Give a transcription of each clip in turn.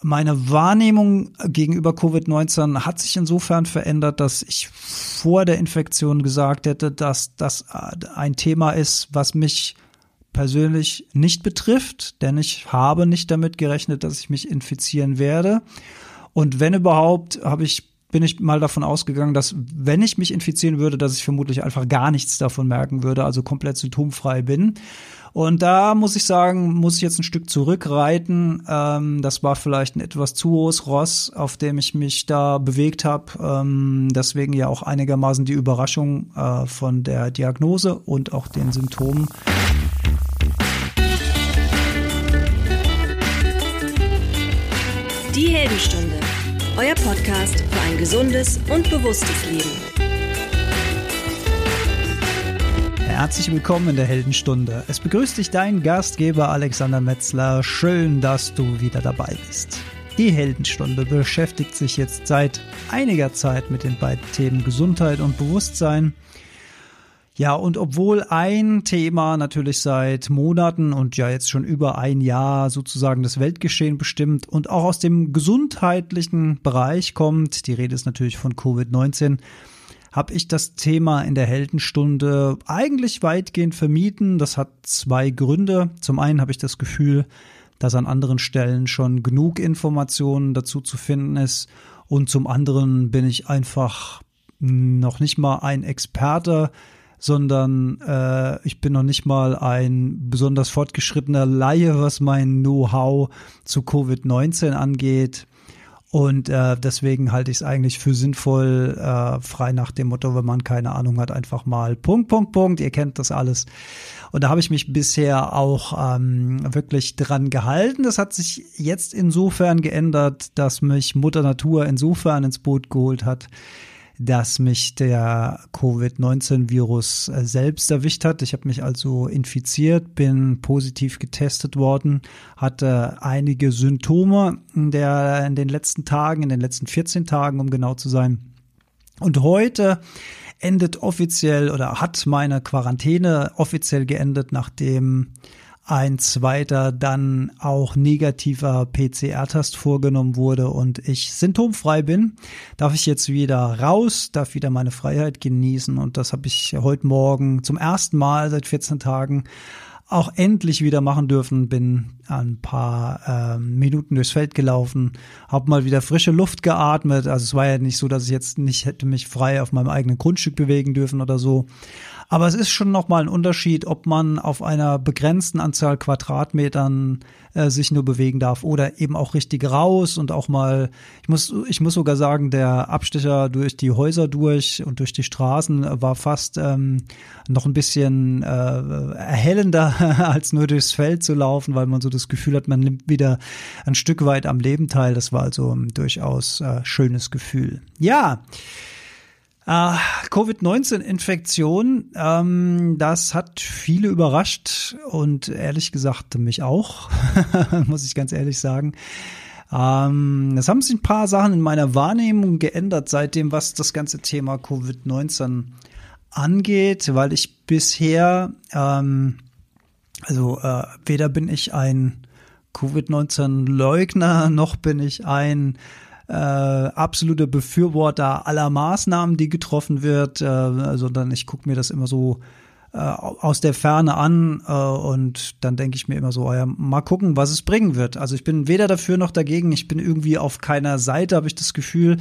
Meine Wahrnehmung gegenüber Covid-19 hat sich insofern verändert, dass ich vor der Infektion gesagt hätte, dass das ein Thema ist, was mich persönlich nicht betrifft, denn ich habe nicht damit gerechnet, dass ich mich infizieren werde. Und wenn überhaupt, habe ich bin ich mal davon ausgegangen, dass wenn ich mich infizieren würde, dass ich vermutlich einfach gar nichts davon merken würde, also komplett symptomfrei bin. Und da muss ich sagen, muss ich jetzt ein Stück zurückreiten. Ähm, das war vielleicht ein etwas zu hohes Ross, auf dem ich mich da bewegt habe. Ähm, deswegen ja auch einigermaßen die Überraschung äh, von der Diagnose und auch den Symptomen. Die Heldenstunde euer Podcast für ein gesundes und bewusstes Leben. Herzlich willkommen in der Heldenstunde. Es begrüßt dich dein Gastgeber Alexander Metzler. Schön, dass du wieder dabei bist. Die Heldenstunde beschäftigt sich jetzt seit einiger Zeit mit den beiden Themen Gesundheit und Bewusstsein. Ja, und obwohl ein Thema natürlich seit Monaten und ja jetzt schon über ein Jahr sozusagen das Weltgeschehen bestimmt und auch aus dem gesundheitlichen Bereich kommt, die Rede ist natürlich von Covid-19, habe ich das Thema in der Heldenstunde eigentlich weitgehend vermieden. Das hat zwei Gründe. Zum einen habe ich das Gefühl, dass an anderen Stellen schon genug Informationen dazu zu finden ist. Und zum anderen bin ich einfach noch nicht mal ein Experte sondern äh, ich bin noch nicht mal ein besonders fortgeschrittener Laie, was mein Know-how zu Covid-19 angeht. Und äh, deswegen halte ich es eigentlich für sinnvoll, äh, frei nach dem Motto, wenn man keine Ahnung hat, einfach mal Punkt, Punkt, Punkt, ihr kennt das alles. Und da habe ich mich bisher auch ähm, wirklich dran gehalten. Das hat sich jetzt insofern geändert, dass mich Mutter Natur insofern ins Boot geholt hat, dass mich der Covid-19-Virus äh, selbst erwischt hat. Ich habe mich also infiziert, bin positiv getestet worden, hatte einige Symptome in, der, in den letzten Tagen, in den letzten 14 Tagen, um genau zu sein. Und heute endet offiziell oder hat meine Quarantäne offiziell geendet, nachdem ein zweiter dann auch negativer PCR-Test vorgenommen wurde und ich symptomfrei bin, darf ich jetzt wieder raus, darf wieder meine Freiheit genießen und das habe ich heute Morgen zum ersten Mal seit 14 Tagen auch endlich wieder machen dürfen. Bin ein paar äh, Minuten durchs Feld gelaufen, habe mal wieder frische Luft geatmet. Also es war ja nicht so, dass ich jetzt nicht hätte mich frei auf meinem eigenen Grundstück bewegen dürfen oder so. Aber es ist schon nochmal ein Unterschied, ob man auf einer begrenzten Anzahl Quadratmetern äh, sich nur bewegen darf oder eben auch richtig raus und auch mal, ich muss, ich muss sogar sagen, der Abstecher durch die Häuser durch und durch die Straßen war fast ähm, noch ein bisschen äh, erhellender als nur durchs Feld zu laufen, weil man so das Gefühl hat, man nimmt wieder ein Stück weit am Leben teil. Das war also ein durchaus äh, schönes Gefühl. Ja. Äh, Covid-19-Infektion, ähm, das hat viele überrascht und ehrlich gesagt mich auch, muss ich ganz ehrlich sagen. Ähm, es haben sich ein paar Sachen in meiner Wahrnehmung geändert seitdem, was das ganze Thema Covid-19 angeht, weil ich bisher, ähm, also äh, weder bin ich ein Covid-19-Leugner, noch bin ich ein äh, absolute Befürworter aller Maßnahmen, die getroffen wird, äh, sondern ich gucke mir das immer so äh, aus der Ferne an äh, und dann denke ich mir immer so, oh ja, mal gucken, was es bringen wird. Also ich bin weder dafür noch dagegen, ich bin irgendwie auf keiner Seite, habe ich das Gefühl.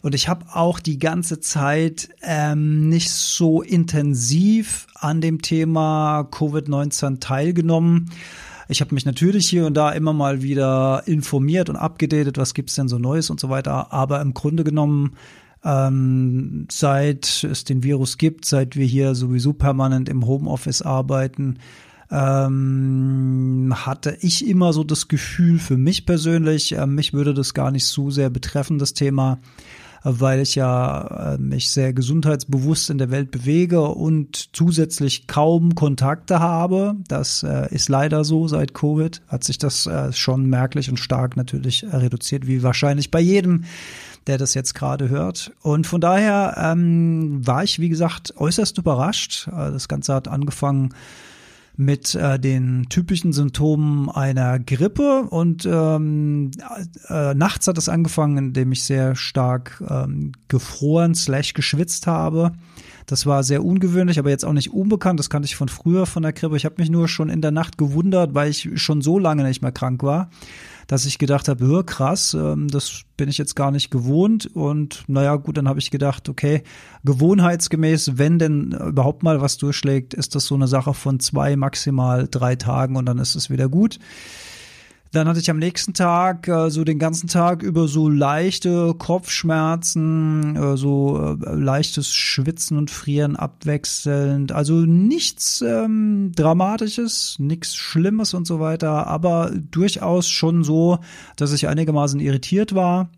Und ich habe auch die ganze Zeit ähm, nicht so intensiv an dem Thema Covid-19 teilgenommen. Ich habe mich natürlich hier und da immer mal wieder informiert und abgedatet, was gibt's denn so Neues und so weiter. Aber im Grunde genommen, ähm, seit es den Virus gibt, seit wir hier sowieso permanent im Homeoffice arbeiten, ähm, hatte ich immer so das Gefühl für mich persönlich, äh, mich würde das gar nicht so sehr betreffen, das Thema weil ich ja äh, mich sehr gesundheitsbewusst in der Welt bewege und zusätzlich kaum Kontakte habe. Das äh, ist leider so seit Covid, hat sich das äh, schon merklich und stark natürlich reduziert, wie wahrscheinlich bei jedem, der das jetzt gerade hört. Und von daher ähm, war ich, wie gesagt, äußerst überrascht. Das Ganze hat angefangen mit äh, den typischen Symptomen einer Grippe und ähm, äh, nachts hat es angefangen, indem ich sehr stark ähm, gefroren slash geschwitzt habe. Das war sehr ungewöhnlich, aber jetzt auch nicht unbekannt. Das kannte ich von früher von der Grippe. Ich habe mich nur schon in der Nacht gewundert, weil ich schon so lange nicht mehr krank war dass ich gedacht habe, krass, ähm, das bin ich jetzt gar nicht gewohnt. Und naja, gut, dann habe ich gedacht, okay, gewohnheitsgemäß, wenn denn überhaupt mal was durchschlägt, ist das so eine Sache von zwei, maximal drei Tagen und dann ist es wieder gut. Dann hatte ich am nächsten Tag äh, so den ganzen Tag über so leichte Kopfschmerzen, äh, so äh, leichtes Schwitzen und Frieren abwechselnd. Also nichts ähm, Dramatisches, nichts Schlimmes und so weiter, aber durchaus schon so, dass ich einigermaßen irritiert war.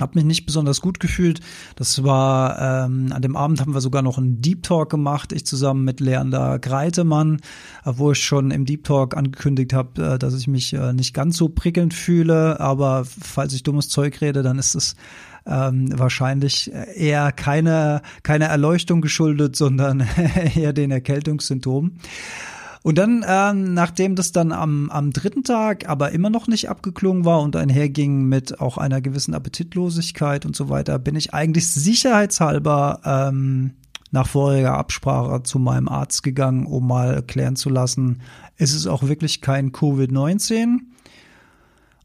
Hab mich nicht besonders gut gefühlt. Das war, ähm, an dem Abend haben wir sogar noch einen Deep Talk gemacht, ich zusammen mit Leander Greitemann, wo ich schon im Deep Talk angekündigt habe, äh, dass ich mich äh, nicht ganz so prickelnd fühle. Aber falls ich dummes Zeug rede, dann ist es ähm, wahrscheinlich eher keine, keine Erleuchtung geschuldet, sondern eher den Erkältungssymptomen. Und dann, ähm, nachdem das dann am, am dritten Tag aber immer noch nicht abgeklungen war und einherging mit auch einer gewissen Appetitlosigkeit und so weiter, bin ich eigentlich sicherheitshalber ähm, nach voriger Absprache zu meinem Arzt gegangen, um mal klären zu lassen, ist es auch wirklich kein Covid-19?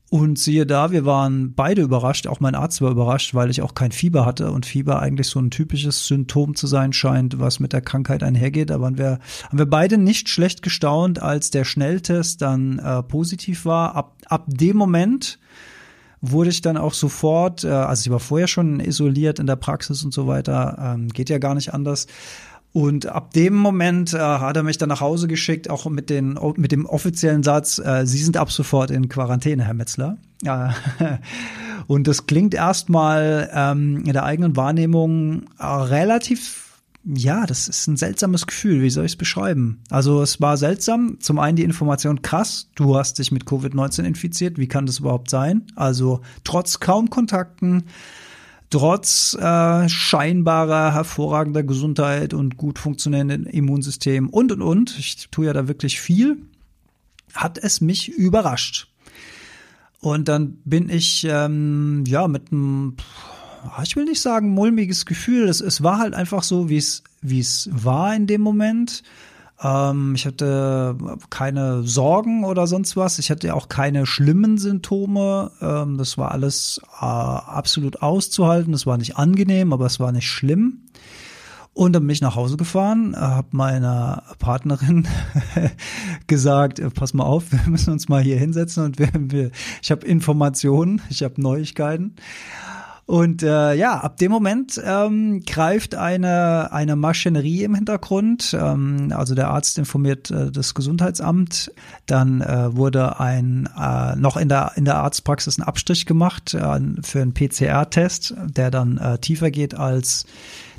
Und siehe da, wir waren beide überrascht, auch mein Arzt war überrascht, weil ich auch kein Fieber hatte und Fieber eigentlich so ein typisches Symptom zu sein scheint, was mit der Krankheit einhergeht. Da waren wir, haben wir beide nicht schlecht gestaunt, als der Schnelltest dann äh, positiv war. Ab, ab dem Moment wurde ich dann auch sofort, äh, also ich war vorher schon isoliert in der Praxis und so weiter, ähm, geht ja gar nicht anders, und ab dem Moment äh, hat er mich dann nach Hause geschickt, auch mit, den, mit dem offiziellen Satz, äh, Sie sind ab sofort in Quarantäne, Herr Metzler. Äh, und das klingt erstmal ähm, in der eigenen Wahrnehmung äh, relativ ja, das ist ein seltsames Gefühl. Wie soll ich es beschreiben? Also es war seltsam. Zum einen die Information, krass, du hast dich mit Covid-19 infiziert. Wie kann das überhaupt sein? Also trotz kaum Kontakten, trotz äh, scheinbarer hervorragender Gesundheit und gut funktionierenden Immunsystem und und und, ich tue ja da wirklich viel, hat es mich überrascht. Und dann bin ich ähm, ja mit einem, ich will nicht sagen mulmiges Gefühl, es, es war halt einfach so, wie es wie es war in dem Moment. Ähm, ich hatte keine Sorgen oder sonst was. Ich hatte auch keine schlimmen Symptome. Ähm, das war alles äh, absolut auszuhalten. Das war nicht angenehm, aber es war nicht schlimm. Und dann bin ich nach Hause gefahren, habe meiner Partnerin gesagt, äh, pass mal auf, wir müssen uns mal hier hinsetzen und wir, wir ich habe Informationen, ich habe Neuigkeiten. Und äh, ja, ab dem Moment ähm, greift eine, eine Maschinerie im Hintergrund. Ähm, also der Arzt informiert äh, das Gesundheitsamt. Dann äh, wurde ein äh, noch in der, in der Arztpraxis ein Abstrich gemacht äh, für einen PCR-Test, der dann äh, tiefer geht als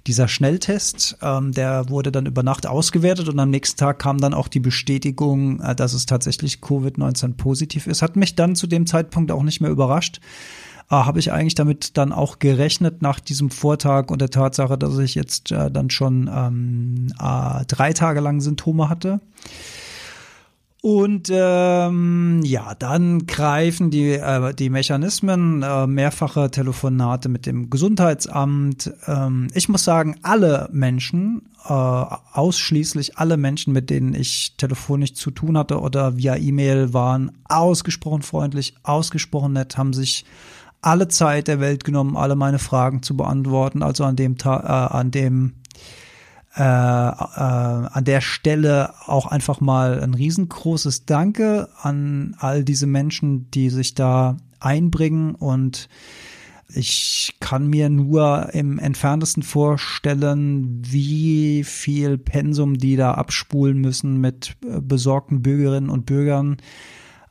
dieser Schnelltest, ähm, der wurde dann über Nacht ausgewertet und am nächsten Tag kam dann auch die Bestätigung, äh, dass es tatsächlich Covid-19 positiv ist. Hat mich dann zu dem Zeitpunkt auch nicht mehr überrascht äh, habe ich eigentlich damit dann auch gerechnet nach diesem Vortag und der Tatsache, dass ich jetzt äh, dann schon ähm, äh, drei Tage lang Symptome hatte. Und ähm, ja, dann greifen die, äh, die Mechanismen, äh, mehrfache Telefonate mit dem Gesundheitsamt. Ähm, ich muss sagen, alle Menschen, äh, ausschließlich alle Menschen, mit denen ich telefonisch zu tun hatte oder via E-Mail, waren ausgesprochen freundlich, ausgesprochen nett, haben sich alle Zeit der Welt genommen, alle meine Fragen zu beantworten. Also an dem Ta äh, an dem äh, äh, an der Stelle auch einfach mal ein riesengroßes Danke an all diese Menschen, die sich da einbringen und ich kann mir nur im entferntesten vorstellen, wie viel Pensum die da abspulen müssen mit äh, besorgten Bürgerinnen und Bürgern,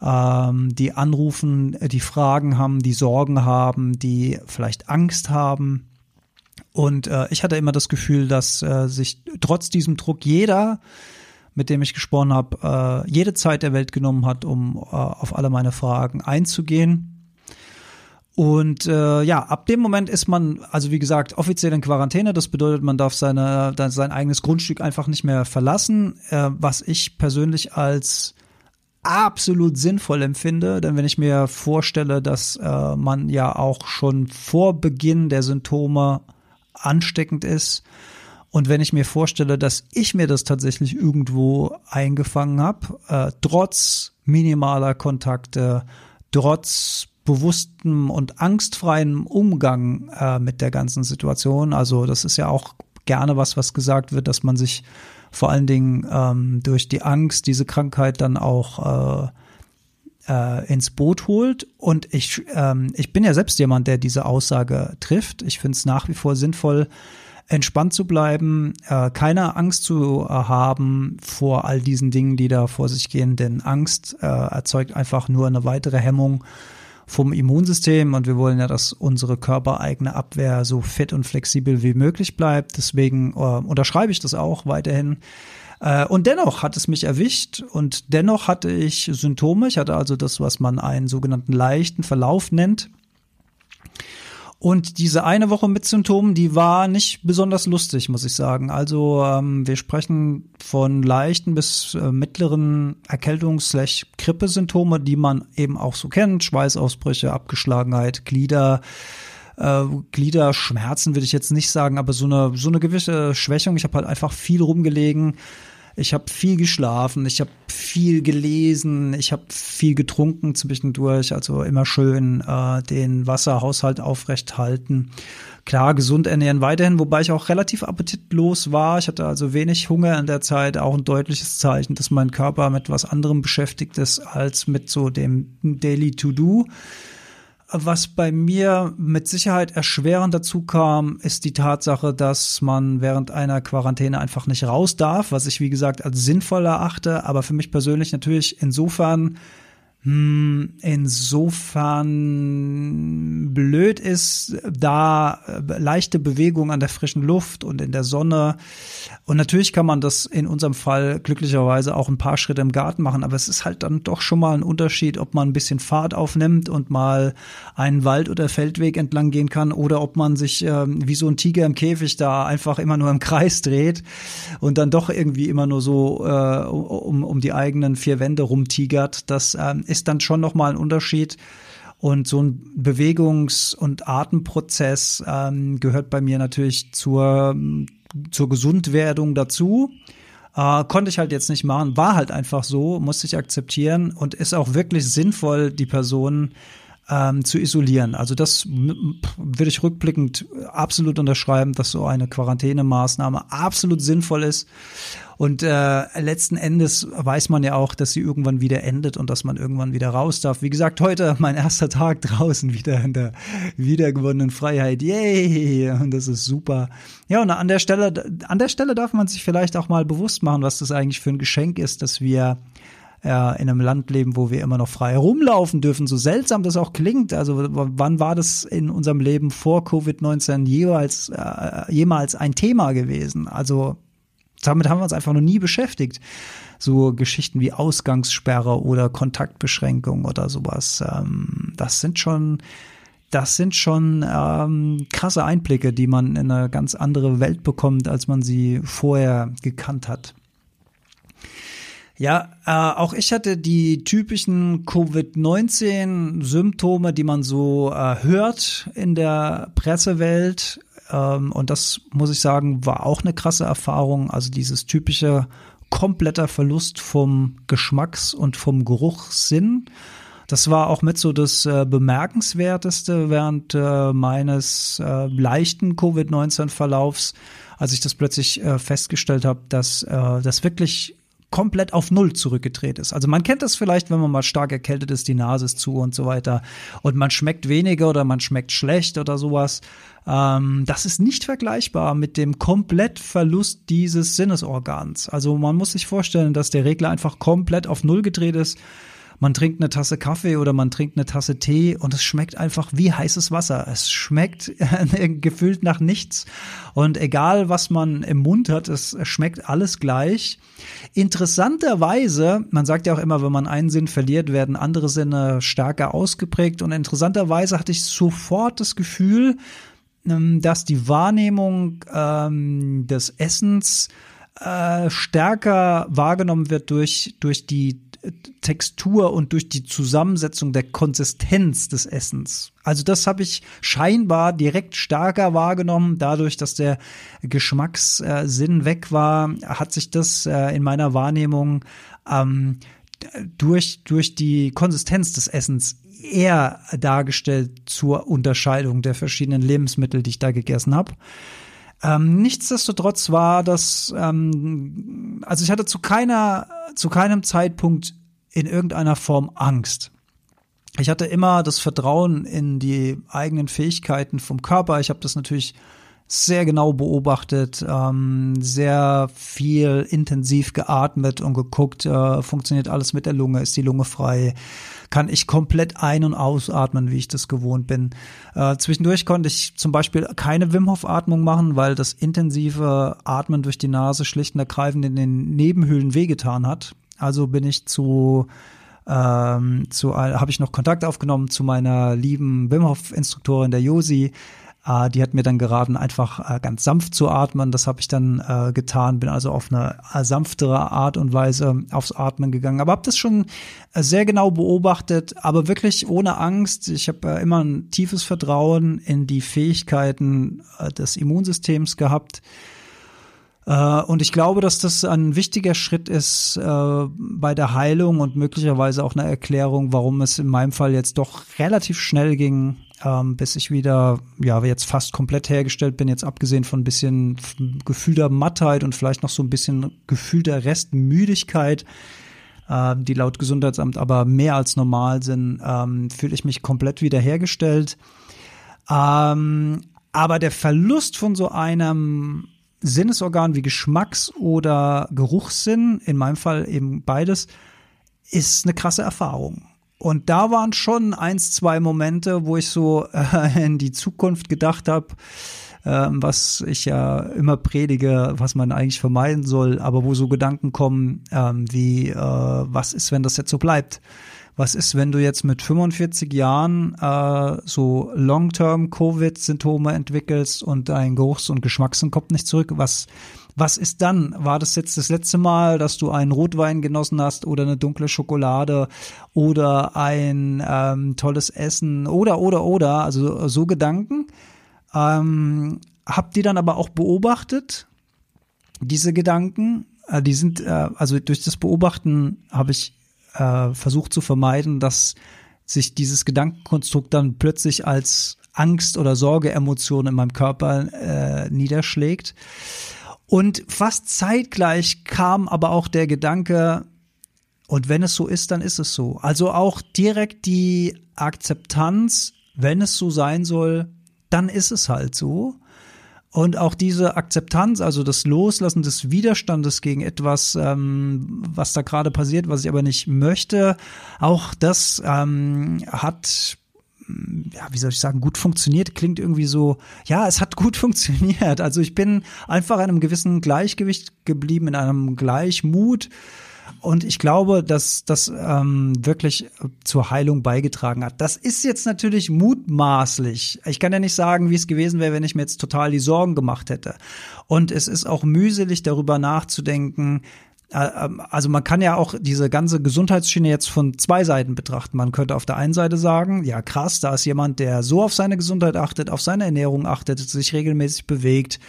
ähm, die anrufen, die Fragen haben, die Sorgen haben, die vielleicht Angst haben. Und äh, ich hatte immer das Gefühl, dass äh, sich trotz diesem Druck jeder, mit dem ich gesprochen habe, äh, jede Zeit der Welt genommen hat, um äh, auf alle meine Fragen einzugehen. Und äh, ja, ab dem Moment ist man, also wie gesagt, offiziell in Quarantäne. Das bedeutet, man darf seine, sein eigenes Grundstück einfach nicht mehr verlassen, äh, was ich persönlich als absolut sinnvoll empfinde. Denn wenn ich mir vorstelle, dass äh, man ja auch schon vor Beginn der Symptome ansteckend ist, und wenn ich mir vorstelle, dass ich mir das tatsächlich irgendwo eingefangen habe, äh, trotz minimaler Kontakte, trotz bewusstem und angstfreiem Umgang äh, mit der ganzen Situation. Also das ist ja auch gerne was, was gesagt wird, dass man sich vor allen Dingen ähm, durch die Angst diese Krankheit dann auch äh, äh, ins Boot holt. Und ich, ähm, ich bin ja selbst jemand, der diese Aussage trifft. Ich finde es nach wie vor sinnvoll, entspannt zu bleiben, äh, keine Angst zu äh, haben vor all diesen Dingen, die da vor sich gehen, denn Angst äh, erzeugt einfach nur eine weitere Hemmung vom Immunsystem und wir wollen ja, dass unsere körpereigene Abwehr so fit und flexibel wie möglich bleibt. Deswegen äh, unterschreibe ich das auch weiterhin. Äh, und dennoch hat es mich erwischt und dennoch hatte ich Symptome. Ich hatte also das, was man einen sogenannten leichten Verlauf nennt. Und diese eine Woche mit Symptomen, die war nicht besonders lustig, muss ich sagen. Also ähm, wir sprechen von leichten bis äh, mittleren Erkältungs-Grippesymptome, die man eben auch so kennt. Schweißausbrüche, Abgeschlagenheit, Glieder, äh, Gliederschmerzen würde ich jetzt nicht sagen, aber so eine, so eine gewisse Schwächung. Ich habe halt einfach viel rumgelegen ich habe viel geschlafen, ich habe viel gelesen, ich habe viel getrunken zwischendurch, also immer schön äh, den Wasserhaushalt aufrecht halten. Klar, gesund ernähren weiterhin, wobei ich auch relativ appetitlos war. Ich hatte also wenig Hunger in der Zeit, auch ein deutliches Zeichen, dass mein Körper mit was anderem beschäftigt ist als mit so dem Daily To-Do. Was bei mir mit Sicherheit erschwerend dazu kam, ist die Tatsache, dass man während einer Quarantäne einfach nicht raus darf, was ich wie gesagt als sinnvoll erachte, aber für mich persönlich natürlich insofern insofern blöd ist, da äh, leichte Bewegung an der frischen Luft und in der Sonne. Und natürlich kann man das in unserem Fall glücklicherweise auch ein paar Schritte im Garten machen, aber es ist halt dann doch schon mal ein Unterschied, ob man ein bisschen Fahrt aufnimmt und mal einen Wald- oder Feldweg entlang gehen kann oder ob man sich ähm, wie so ein Tiger im Käfig da einfach immer nur im Kreis dreht und dann doch irgendwie immer nur so äh, um, um die eigenen vier Wände rumtigert. Das ähm, ist dann schon nochmal ein Unterschied. Und so ein Bewegungs- und Atemprozess ähm, gehört bei mir natürlich zur, zur Gesundwerdung dazu. Äh, konnte ich halt jetzt nicht machen, war halt einfach so, musste ich akzeptieren und ist auch wirklich sinnvoll, die Person ähm, zu isolieren. Also das würde ich rückblickend absolut unterschreiben, dass so eine Quarantänemaßnahme absolut sinnvoll ist. Und äh, letzten Endes weiß man ja auch, dass sie irgendwann wieder endet und dass man irgendwann wieder raus darf. Wie gesagt, heute mein erster Tag draußen wieder in der wiedergewonnenen Freiheit. Yay! Und das ist super. Ja, und an der Stelle, an der Stelle darf man sich vielleicht auch mal bewusst machen, was das eigentlich für ein Geschenk ist, dass wir äh, in einem Land leben, wo wir immer noch frei rumlaufen dürfen. So seltsam das auch klingt. Also wann war das in unserem Leben vor Covid-19 jeweils, äh, jemals ein Thema gewesen? Also damit haben wir uns einfach noch nie beschäftigt. So Geschichten wie Ausgangssperre oder Kontaktbeschränkung oder sowas. Ähm, das sind schon, das sind schon ähm, krasse Einblicke, die man in eine ganz andere Welt bekommt, als man sie vorher gekannt hat. Ja, äh, auch ich hatte die typischen Covid-19-Symptome, die man so äh, hört in der Pressewelt. Ähm, und das muss ich sagen, war auch eine krasse Erfahrung. Also dieses typische kompletter Verlust vom Geschmacks- und vom Geruchssinn. Das war auch mit so das äh, bemerkenswerteste während äh, meines äh, leichten Covid-19-Verlaufs, als ich das plötzlich äh, festgestellt habe, dass äh, das wirklich komplett auf Null zurückgedreht ist. Also man kennt das vielleicht, wenn man mal stark erkältet ist, die Nase ist zu und so weiter und man schmeckt weniger oder man schmeckt schlecht oder sowas. Ähm, das ist nicht vergleichbar mit dem Komplettverlust dieses Sinnesorgans. Also man muss sich vorstellen, dass der Regler einfach komplett auf Null gedreht ist. Man trinkt eine Tasse Kaffee oder man trinkt eine Tasse Tee und es schmeckt einfach wie heißes Wasser. Es schmeckt gefühlt nach nichts. Und egal, was man im Mund hat, es schmeckt alles gleich. Interessanterweise, man sagt ja auch immer, wenn man einen Sinn verliert, werden andere Sinne stärker ausgeprägt. Und interessanterweise hatte ich sofort das Gefühl, ähm, dass die Wahrnehmung ähm, des Essens äh, stärker wahrgenommen wird durch, durch die Textur und durch die Zusammensetzung der Konsistenz des Essens. Also das habe ich scheinbar direkt stärker wahrgenommen. Dadurch, dass der Geschmackssinn weg war, hat sich das äh, in meiner Wahrnehmung ähm, durch, durch die Konsistenz des Essens eher dargestellt zur Unterscheidung der verschiedenen Lebensmittel, die ich da gegessen habe. Ähm, nichtsdestotrotz war das, ähm, also ich hatte zu keiner, zu keinem Zeitpunkt in irgendeiner Form Angst. Ich hatte immer das Vertrauen in die eigenen Fähigkeiten vom Körper. Ich habe das natürlich sehr genau beobachtet, ähm, sehr viel intensiv geatmet und geguckt, äh, funktioniert alles mit der Lunge, ist die Lunge frei, kann ich komplett ein- und ausatmen, wie ich das gewohnt bin. Äh, zwischendurch konnte ich zum Beispiel keine Wim Hof Atmung machen, weil das intensive Atmen durch die Nase schlicht und ergreifend in den Nebenhöhlen wehgetan hat. Also bin ich zu ähm, zu habe ich noch Kontakt aufgenommen zu meiner lieben Wim Hof Instruktorin der Josi äh, die hat mir dann geraten, einfach äh, ganz sanft zu atmen. Das habe ich dann äh, getan, bin also auf eine äh, sanftere Art und Weise aufs Atmen gegangen. Aber habe das schon äh, sehr genau beobachtet, aber wirklich ohne Angst. Ich habe äh, immer ein tiefes Vertrauen in die Fähigkeiten des Immunsystems gehabt. Und ich glaube, dass das ein wichtiger Schritt ist äh, bei der Heilung und möglicherweise auch eine Erklärung, warum es in meinem Fall jetzt doch relativ schnell ging, ähm, bis ich wieder, ja, jetzt fast komplett hergestellt bin, jetzt abgesehen von ein bisschen gefühlter Mattheit und vielleicht noch so ein bisschen gefühlter Restmüdigkeit, äh, die laut Gesundheitsamt aber mehr als normal sind, ähm, fühle ich mich komplett wiederhergestellt. Ähm, aber der Verlust von so einem Sinnesorgan wie Geschmacks- oder Geruchssinn, in meinem Fall eben beides, ist eine krasse Erfahrung. Und da waren schon eins, zwei Momente, wo ich so äh, in die Zukunft gedacht habe, äh, was ich ja immer predige, was man eigentlich vermeiden soll, aber wo so Gedanken kommen, äh, wie, was ist, wenn das jetzt so bleibt? Was ist, wenn du jetzt mit 45 Jahren äh, so Long-Term Covid-Symptome entwickelst und dein Geruchs- und Geschmackssinn kommt nicht zurück? Was was ist dann? War das jetzt das letzte Mal, dass du einen Rotwein genossen hast oder eine dunkle Schokolade oder ein ähm, tolles Essen oder, oder, oder, also so Gedanken. Ähm, hab die dann aber auch beobachtet, diese Gedanken. Äh, die sind, äh, also durch das Beobachten habe ich äh, versucht zu vermeiden, dass sich dieses Gedankenkonstrukt dann plötzlich als Angst- oder Sorgeemotion in meinem Körper äh, niederschlägt. Und fast zeitgleich kam aber auch der Gedanke, und wenn es so ist, dann ist es so. Also auch direkt die Akzeptanz, wenn es so sein soll, dann ist es halt so. Und auch diese Akzeptanz, also das Loslassen des Widerstandes gegen etwas, ähm, was da gerade passiert, was ich aber nicht möchte, auch das ähm, hat ja, wie soll ich sagen, gut funktioniert, klingt irgendwie so, ja, es hat gut funktioniert. Also ich bin einfach in einem gewissen Gleichgewicht geblieben, in einem Gleichmut. Und ich glaube, dass das ähm, wirklich zur Heilung beigetragen hat. Das ist jetzt natürlich mutmaßlich. Ich kann ja nicht sagen, wie es gewesen wäre, wenn ich mir jetzt total die Sorgen gemacht hätte. Und es ist auch mühselig, darüber nachzudenken, äh, ähm, also man kann ja auch diese ganze Gesundheitsschiene jetzt von zwei Seiten betrachten. Man könnte auf der einen Seite sagen, ja krass, da ist jemand, der so auf seine Gesundheit achtet, auf seine Ernährung achtet, sich regelmäßig bewegt,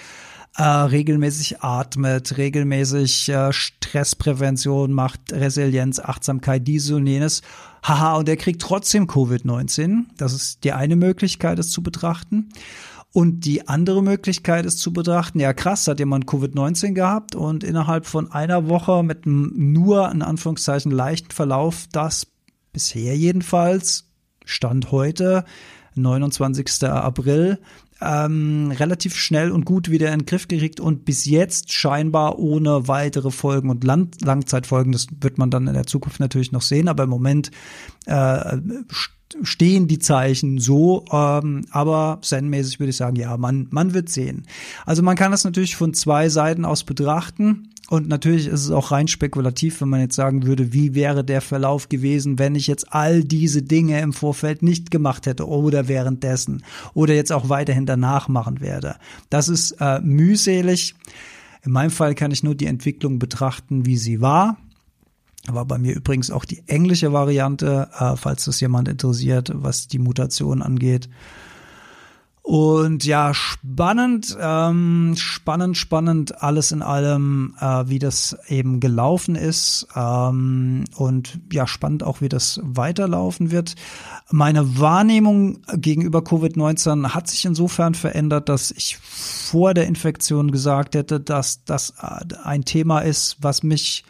äh, regelmäßig atmet, regelmäßig äh, Stressprävention macht, Resilienz, Achtsamkeit, dies und jenes. Haha, und der kriegt trotzdem Covid-19. Das ist die eine Möglichkeit, es zu betrachten. Und die andere Möglichkeit ist zu betrachten, ja krass, hat jemand Covid-19 gehabt und innerhalb von einer Woche mit nur in Anführungszeichen leichten Verlauf, das bisher jedenfalls Stand heute 29. April ähm, relativ schnell und gut wieder in den Griff gekriegt und bis jetzt scheinbar ohne weitere Folgen und Lang Langzeitfolgen. Das wird man dann in der Zukunft natürlich noch sehen, aber im Moment äh, stehen die Zeichen so, ähm, aber zen-mäßig würde ich sagen, ja, man, man wird sehen. Also man kann das natürlich von zwei Seiten aus betrachten. Und natürlich ist es auch rein spekulativ, wenn man jetzt sagen würde, wie wäre der Verlauf gewesen, wenn ich jetzt all diese Dinge im Vorfeld nicht gemacht hätte oder währenddessen oder jetzt auch weiterhin danach machen werde. Das ist äh, mühselig. In meinem Fall kann ich nur die Entwicklung betrachten, wie sie war. War bei mir übrigens auch die englische Variante, äh, falls das jemand interessiert, was die Mutation angeht. Und ja, spannend, ähm, spannend, spannend, alles in allem, äh, wie das eben gelaufen ist. Ähm, und ja, spannend auch, wie das weiterlaufen wird. Meine Wahrnehmung gegenüber Covid-19 hat sich insofern verändert, dass ich vor der Infektion gesagt hätte, dass das äh, ein Thema ist, was mich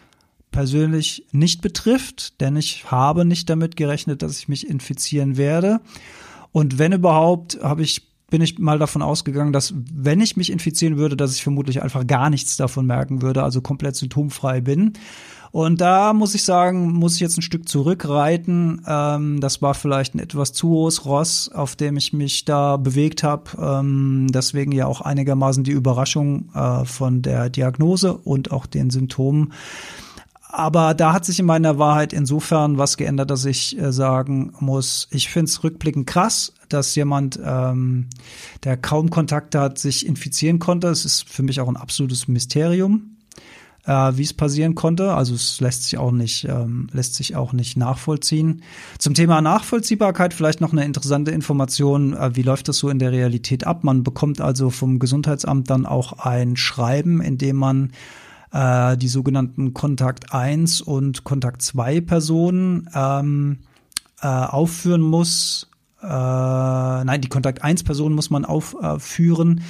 persönlich nicht betrifft, denn ich habe nicht damit gerechnet, dass ich mich infizieren werde. Und wenn überhaupt, habe ich bin ich mal davon ausgegangen, dass wenn ich mich infizieren würde, dass ich vermutlich einfach gar nichts davon merken würde, also komplett symptomfrei bin. Und da muss ich sagen, muss ich jetzt ein Stück zurückreiten. Ähm, das war vielleicht ein etwas zu hohes Ross, auf dem ich mich da bewegt habe. Ähm, deswegen ja auch einigermaßen die Überraschung äh, von der Diagnose und auch den Symptomen. Aber da hat sich in meiner Wahrheit insofern was geändert, dass ich äh, sagen muss, ich finde es rückblickend krass, dass jemand, ähm, der kaum Kontakte hat, sich infizieren konnte. Es ist für mich auch ein absolutes Mysterium, äh, wie es passieren konnte. Also es lässt sich auch nicht, ähm, lässt sich auch nicht nachvollziehen. Zum Thema Nachvollziehbarkeit vielleicht noch eine interessante Information. Äh, wie läuft das so in der Realität ab? Man bekommt also vom Gesundheitsamt dann auch ein Schreiben, in dem man äh, die sogenannten Kontakt 1 und Kontakt 2 Personen ähm, äh, aufführen muss. Äh, nein, die Kontakt 1 Person muss man aufführen,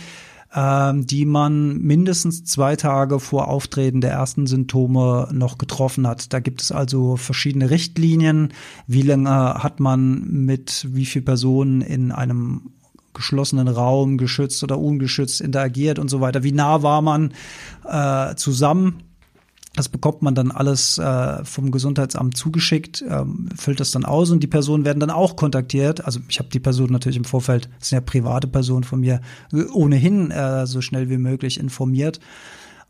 äh, die man mindestens zwei Tage vor Auftreten der ersten Symptome noch getroffen hat. Da gibt es also verschiedene Richtlinien. Wie lange hat man mit wie viel Personen in einem geschlossenen Raum, geschützt oder ungeschützt interagiert und so weiter. Wie nah war man äh, zusammen? Das bekommt man dann alles äh, vom Gesundheitsamt zugeschickt, ähm, füllt das dann aus und die Personen werden dann auch kontaktiert. Also ich habe die Person natürlich im Vorfeld, das sind ja private Personen von mir, ohnehin äh, so schnell wie möglich informiert.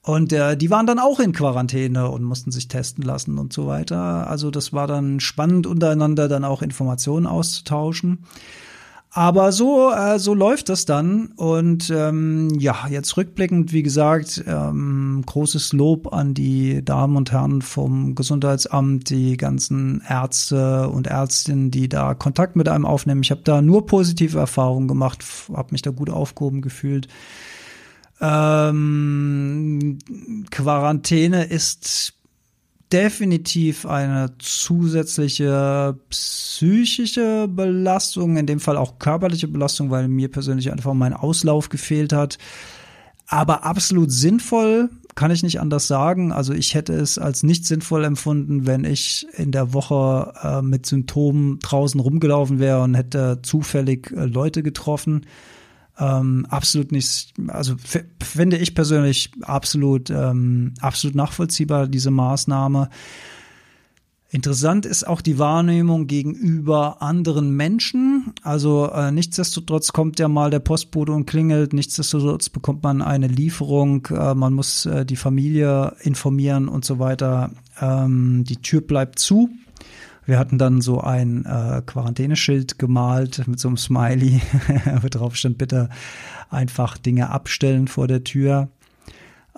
Und äh, die waren dann auch in Quarantäne und mussten sich testen lassen und so weiter. Also das war dann spannend, untereinander dann auch Informationen auszutauschen. Aber so, äh, so läuft das dann. Und ähm, ja, jetzt rückblickend, wie gesagt, ähm, großes Lob an die Damen und Herren vom Gesundheitsamt, die ganzen Ärzte und Ärztinnen, die da Kontakt mit einem aufnehmen. Ich habe da nur positive Erfahrungen gemacht, habe mich da gut aufgehoben gefühlt. Ähm, Quarantäne ist definitiv eine zusätzliche psychische Belastung, in dem Fall auch körperliche Belastung, weil mir persönlich einfach mein Auslauf gefehlt hat. Aber absolut sinnvoll kann ich nicht anders sagen. Also ich hätte es als nicht sinnvoll empfunden, wenn ich in der Woche äh, mit Symptomen draußen rumgelaufen wäre und hätte zufällig äh, Leute getroffen ähm, absolut nicht, also finde ich persönlich absolut, ähm, absolut nachvollziehbar, diese Maßnahme. Interessant ist auch die Wahrnehmung gegenüber anderen Menschen. Also äh, nichtsdestotrotz kommt ja mal der Postbote und klingelt, nichtsdestotrotz bekommt man eine Lieferung, äh, man muss äh, die Familie informieren und so weiter. Ähm, die Tür bleibt zu. Wir hatten dann so ein äh, Quarantäneschild gemalt mit so einem Smiley, wo drauf stand, bitte einfach Dinge abstellen vor der Tür.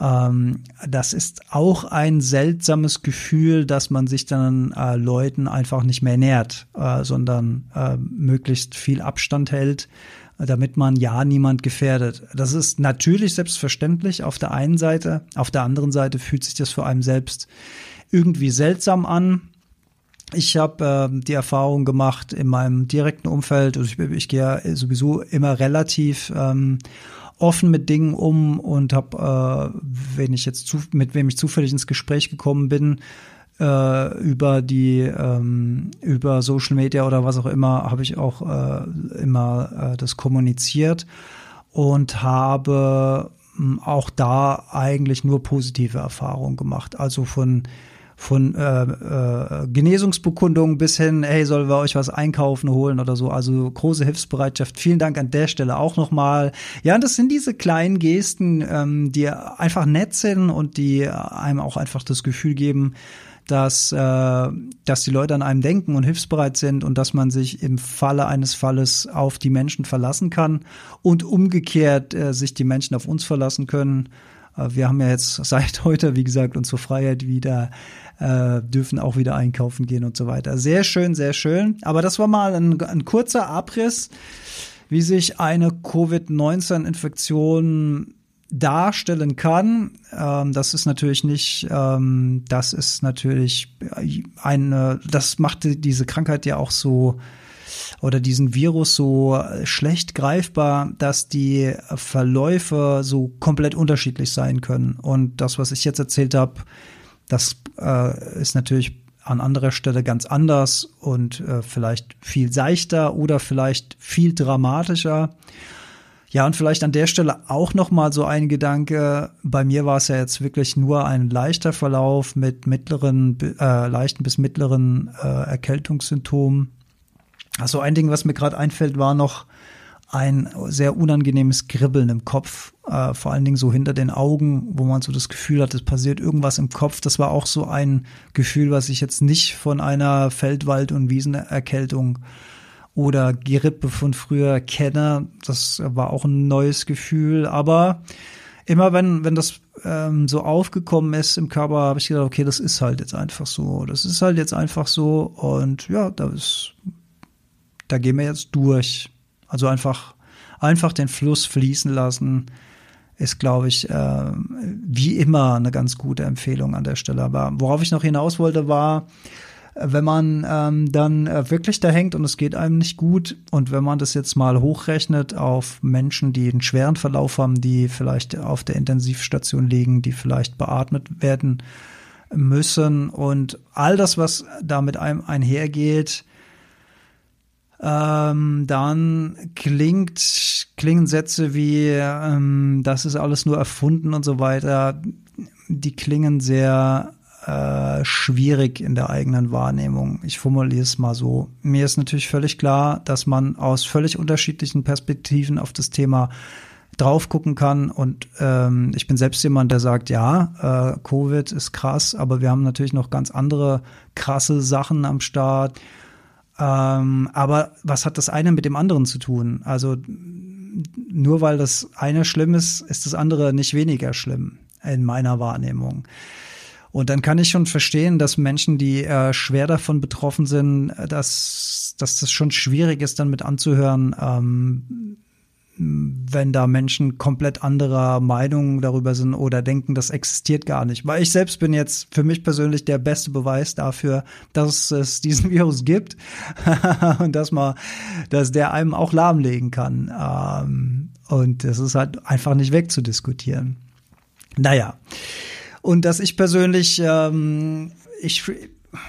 Ähm, das ist auch ein seltsames Gefühl, dass man sich dann äh, Leuten einfach nicht mehr nähert, äh, sondern äh, möglichst viel Abstand hält, damit man ja niemand gefährdet. Das ist natürlich selbstverständlich auf der einen Seite, auf der anderen Seite fühlt sich das für einen selbst irgendwie seltsam an ich habe äh, die Erfahrung gemacht in meinem direkten Umfeld, also ich, ich gehe ja sowieso immer relativ ähm, offen mit Dingen um und habe, äh, wenn ich jetzt zu, mit wem ich zufällig ins Gespräch gekommen bin, äh, über die ähm, über Social Media oder was auch immer habe ich auch äh, immer äh, das kommuniziert und habe auch da eigentlich nur positive Erfahrungen gemacht. Also von von äh, äh, Genesungsbekundungen bis hin, hey, sollen wir euch was einkaufen, holen oder so. Also große Hilfsbereitschaft. Vielen Dank an der Stelle auch nochmal. Ja, und das sind diese kleinen Gesten, ähm, die einfach nett sind und die einem auch einfach das Gefühl geben, dass, äh, dass die Leute an einem denken und hilfsbereit sind und dass man sich im Falle eines Falles auf die Menschen verlassen kann und umgekehrt äh, sich die Menschen auf uns verlassen können. Äh, wir haben ja jetzt seit heute, wie gesagt, unsere Freiheit wieder, äh, dürfen auch wieder einkaufen gehen und so weiter. Sehr schön, sehr schön. Aber das war mal ein, ein kurzer Abriss, wie sich eine Covid-19-Infektion darstellen kann. Ähm, das ist natürlich nicht, ähm, das ist natürlich eine, das macht diese Krankheit ja auch so oder diesen Virus so schlecht greifbar, dass die Verläufe so komplett unterschiedlich sein können. Und das, was ich jetzt erzählt habe, das äh, ist natürlich an anderer Stelle ganz anders und äh, vielleicht viel seichter oder vielleicht viel dramatischer. Ja, und vielleicht an der Stelle auch noch mal so ein Gedanke. Bei mir war es ja jetzt wirklich nur ein leichter Verlauf mit mittleren, äh, leichten bis mittleren äh, Erkältungssymptomen. Also ein Ding, was mir gerade einfällt, war noch ein sehr unangenehmes Kribbeln im Kopf, äh, vor allen Dingen so hinter den Augen, wo man so das Gefühl hat, es passiert irgendwas im Kopf. Das war auch so ein Gefühl, was ich jetzt nicht von einer Feldwald- und Wiesenerkältung oder Grippe von früher kenne. Das war auch ein neues Gefühl, aber immer wenn, wenn das ähm, so aufgekommen ist im Körper, habe ich gedacht, okay, das ist halt jetzt einfach so. Das ist halt jetzt einfach so und ja, da ist da gehen wir jetzt durch. Also einfach, einfach den Fluss fließen lassen, ist, glaube ich, äh, wie immer eine ganz gute Empfehlung an der Stelle. Aber worauf ich noch hinaus wollte, war, wenn man ähm, dann äh, wirklich da hängt und es geht einem nicht gut und wenn man das jetzt mal hochrechnet auf Menschen, die einen schweren Verlauf haben, die vielleicht auf der Intensivstation liegen, die vielleicht beatmet werden müssen und all das, was da mit einem einhergeht, ähm, dann klingt, klingen Sätze wie, ähm, das ist alles nur erfunden und so weiter, die klingen sehr äh, schwierig in der eigenen Wahrnehmung. Ich formuliere es mal so. Mir ist natürlich völlig klar, dass man aus völlig unterschiedlichen Perspektiven auf das Thema drauf gucken kann. Und ähm, ich bin selbst jemand, der sagt, ja, äh, Covid ist krass, aber wir haben natürlich noch ganz andere krasse Sachen am Start. Ähm, aber was hat das eine mit dem anderen zu tun? Also nur weil das eine schlimm ist, ist das andere nicht weniger schlimm in meiner Wahrnehmung. Und dann kann ich schon verstehen, dass Menschen, die äh, schwer davon betroffen sind, dass, dass das schon schwierig ist, dann mit anzuhören, ähm, wenn da Menschen komplett anderer Meinung darüber sind oder denken, das existiert gar nicht. Weil ich selbst bin jetzt für mich persönlich der beste Beweis dafür, dass es diesen Virus gibt und dass man, dass der einem auch lahmlegen kann. Ähm, und das ist halt einfach nicht wegzudiskutieren. Naja. Und dass ich persönlich, ähm, ich,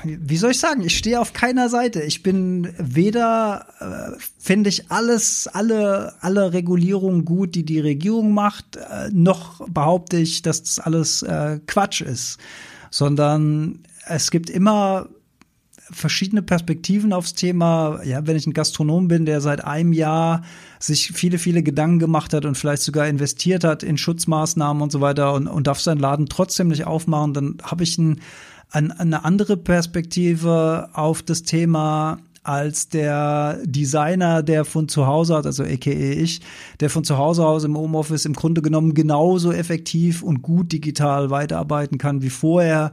wie soll ich sagen, ich stehe auf keiner Seite. Ich bin weder äh, finde ich alles, alle, alle Regulierungen gut, die die Regierung macht, äh, noch behaupte ich, dass das alles äh, Quatsch ist, sondern es gibt immer verschiedene Perspektiven aufs Thema. Ja, wenn ich ein Gastronom bin, der seit einem Jahr sich viele, viele Gedanken gemacht hat und vielleicht sogar investiert hat in Schutzmaßnahmen und so weiter und, und darf seinen Laden trotzdem nicht aufmachen, dann habe ich ein ein, eine andere Perspektive auf das Thema als der Designer, der von zu Hause hat, also aka ich, der von zu Hause aus im Homeoffice im Grunde genommen genauso effektiv und gut digital weiterarbeiten kann wie vorher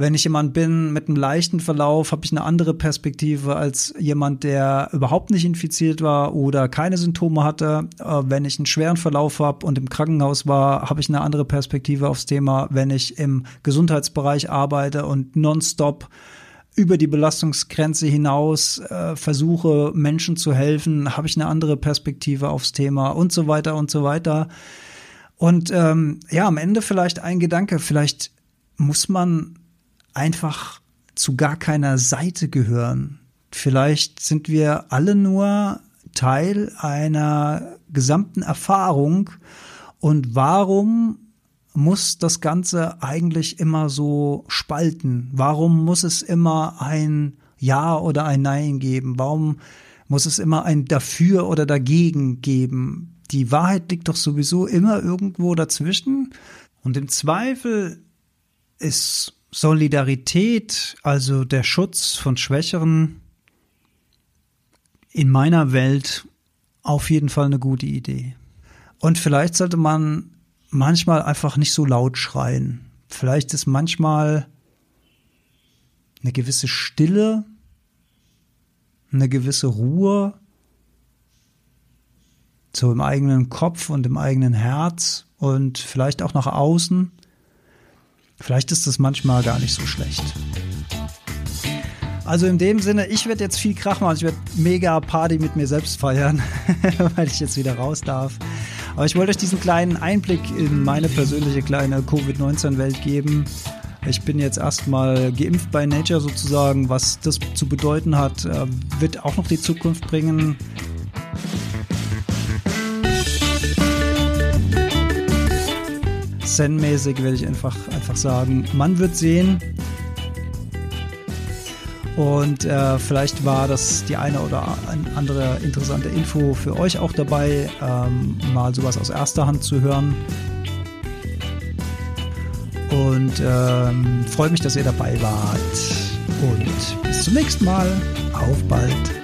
wenn ich jemand bin mit einem leichten Verlauf, habe ich eine andere Perspektive als jemand, der überhaupt nicht infiziert war oder keine Symptome hatte. Äh, wenn ich einen schweren Verlauf habe und im Krankenhaus war, habe ich eine andere Perspektive aufs Thema. Wenn ich im Gesundheitsbereich arbeite und nonstop über die Belastungsgrenze hinaus äh, versuche, Menschen zu helfen, habe ich eine andere Perspektive aufs Thema und so weiter und so weiter. Und ähm, ja, am Ende vielleicht ein Gedanke, vielleicht muss man einfach zu gar keiner Seite gehören. Vielleicht sind wir alle nur Teil einer gesamten Erfahrung. Und warum muss das Ganze eigentlich immer so spalten? Warum muss es immer ein Ja oder ein Nein geben? Warum muss es immer ein Dafür oder Dagegen geben? Die Wahrheit liegt doch sowieso immer irgendwo dazwischen. Und im Zweifel ist Solidarität, also der Schutz von Schwächeren, in meiner Welt auf jeden Fall eine gute Idee. Und vielleicht sollte man manchmal einfach nicht so laut schreien. Vielleicht ist manchmal eine gewisse Stille, eine gewisse Ruhe, so im eigenen Kopf und im eigenen Herz und vielleicht auch nach außen. Vielleicht ist das manchmal gar nicht so schlecht. Also in dem Sinne, ich werde jetzt viel Krach machen. Ich werde mega Party mit mir selbst feiern, weil ich jetzt wieder raus darf. Aber ich wollte euch diesen kleinen Einblick in meine persönliche kleine Covid-19-Welt geben. Ich bin jetzt erstmal geimpft bei Nature sozusagen. Was das zu bedeuten hat, äh, wird auch noch die Zukunft bringen. Zen-mäßig werde ich einfach, einfach sagen, man wird sehen. Und äh, vielleicht war das die eine oder andere interessante Info für euch auch dabei, ähm, mal sowas aus erster Hand zu hören. Und ähm, freue mich, dass ihr dabei wart. Und bis zum nächsten Mal. Auf bald.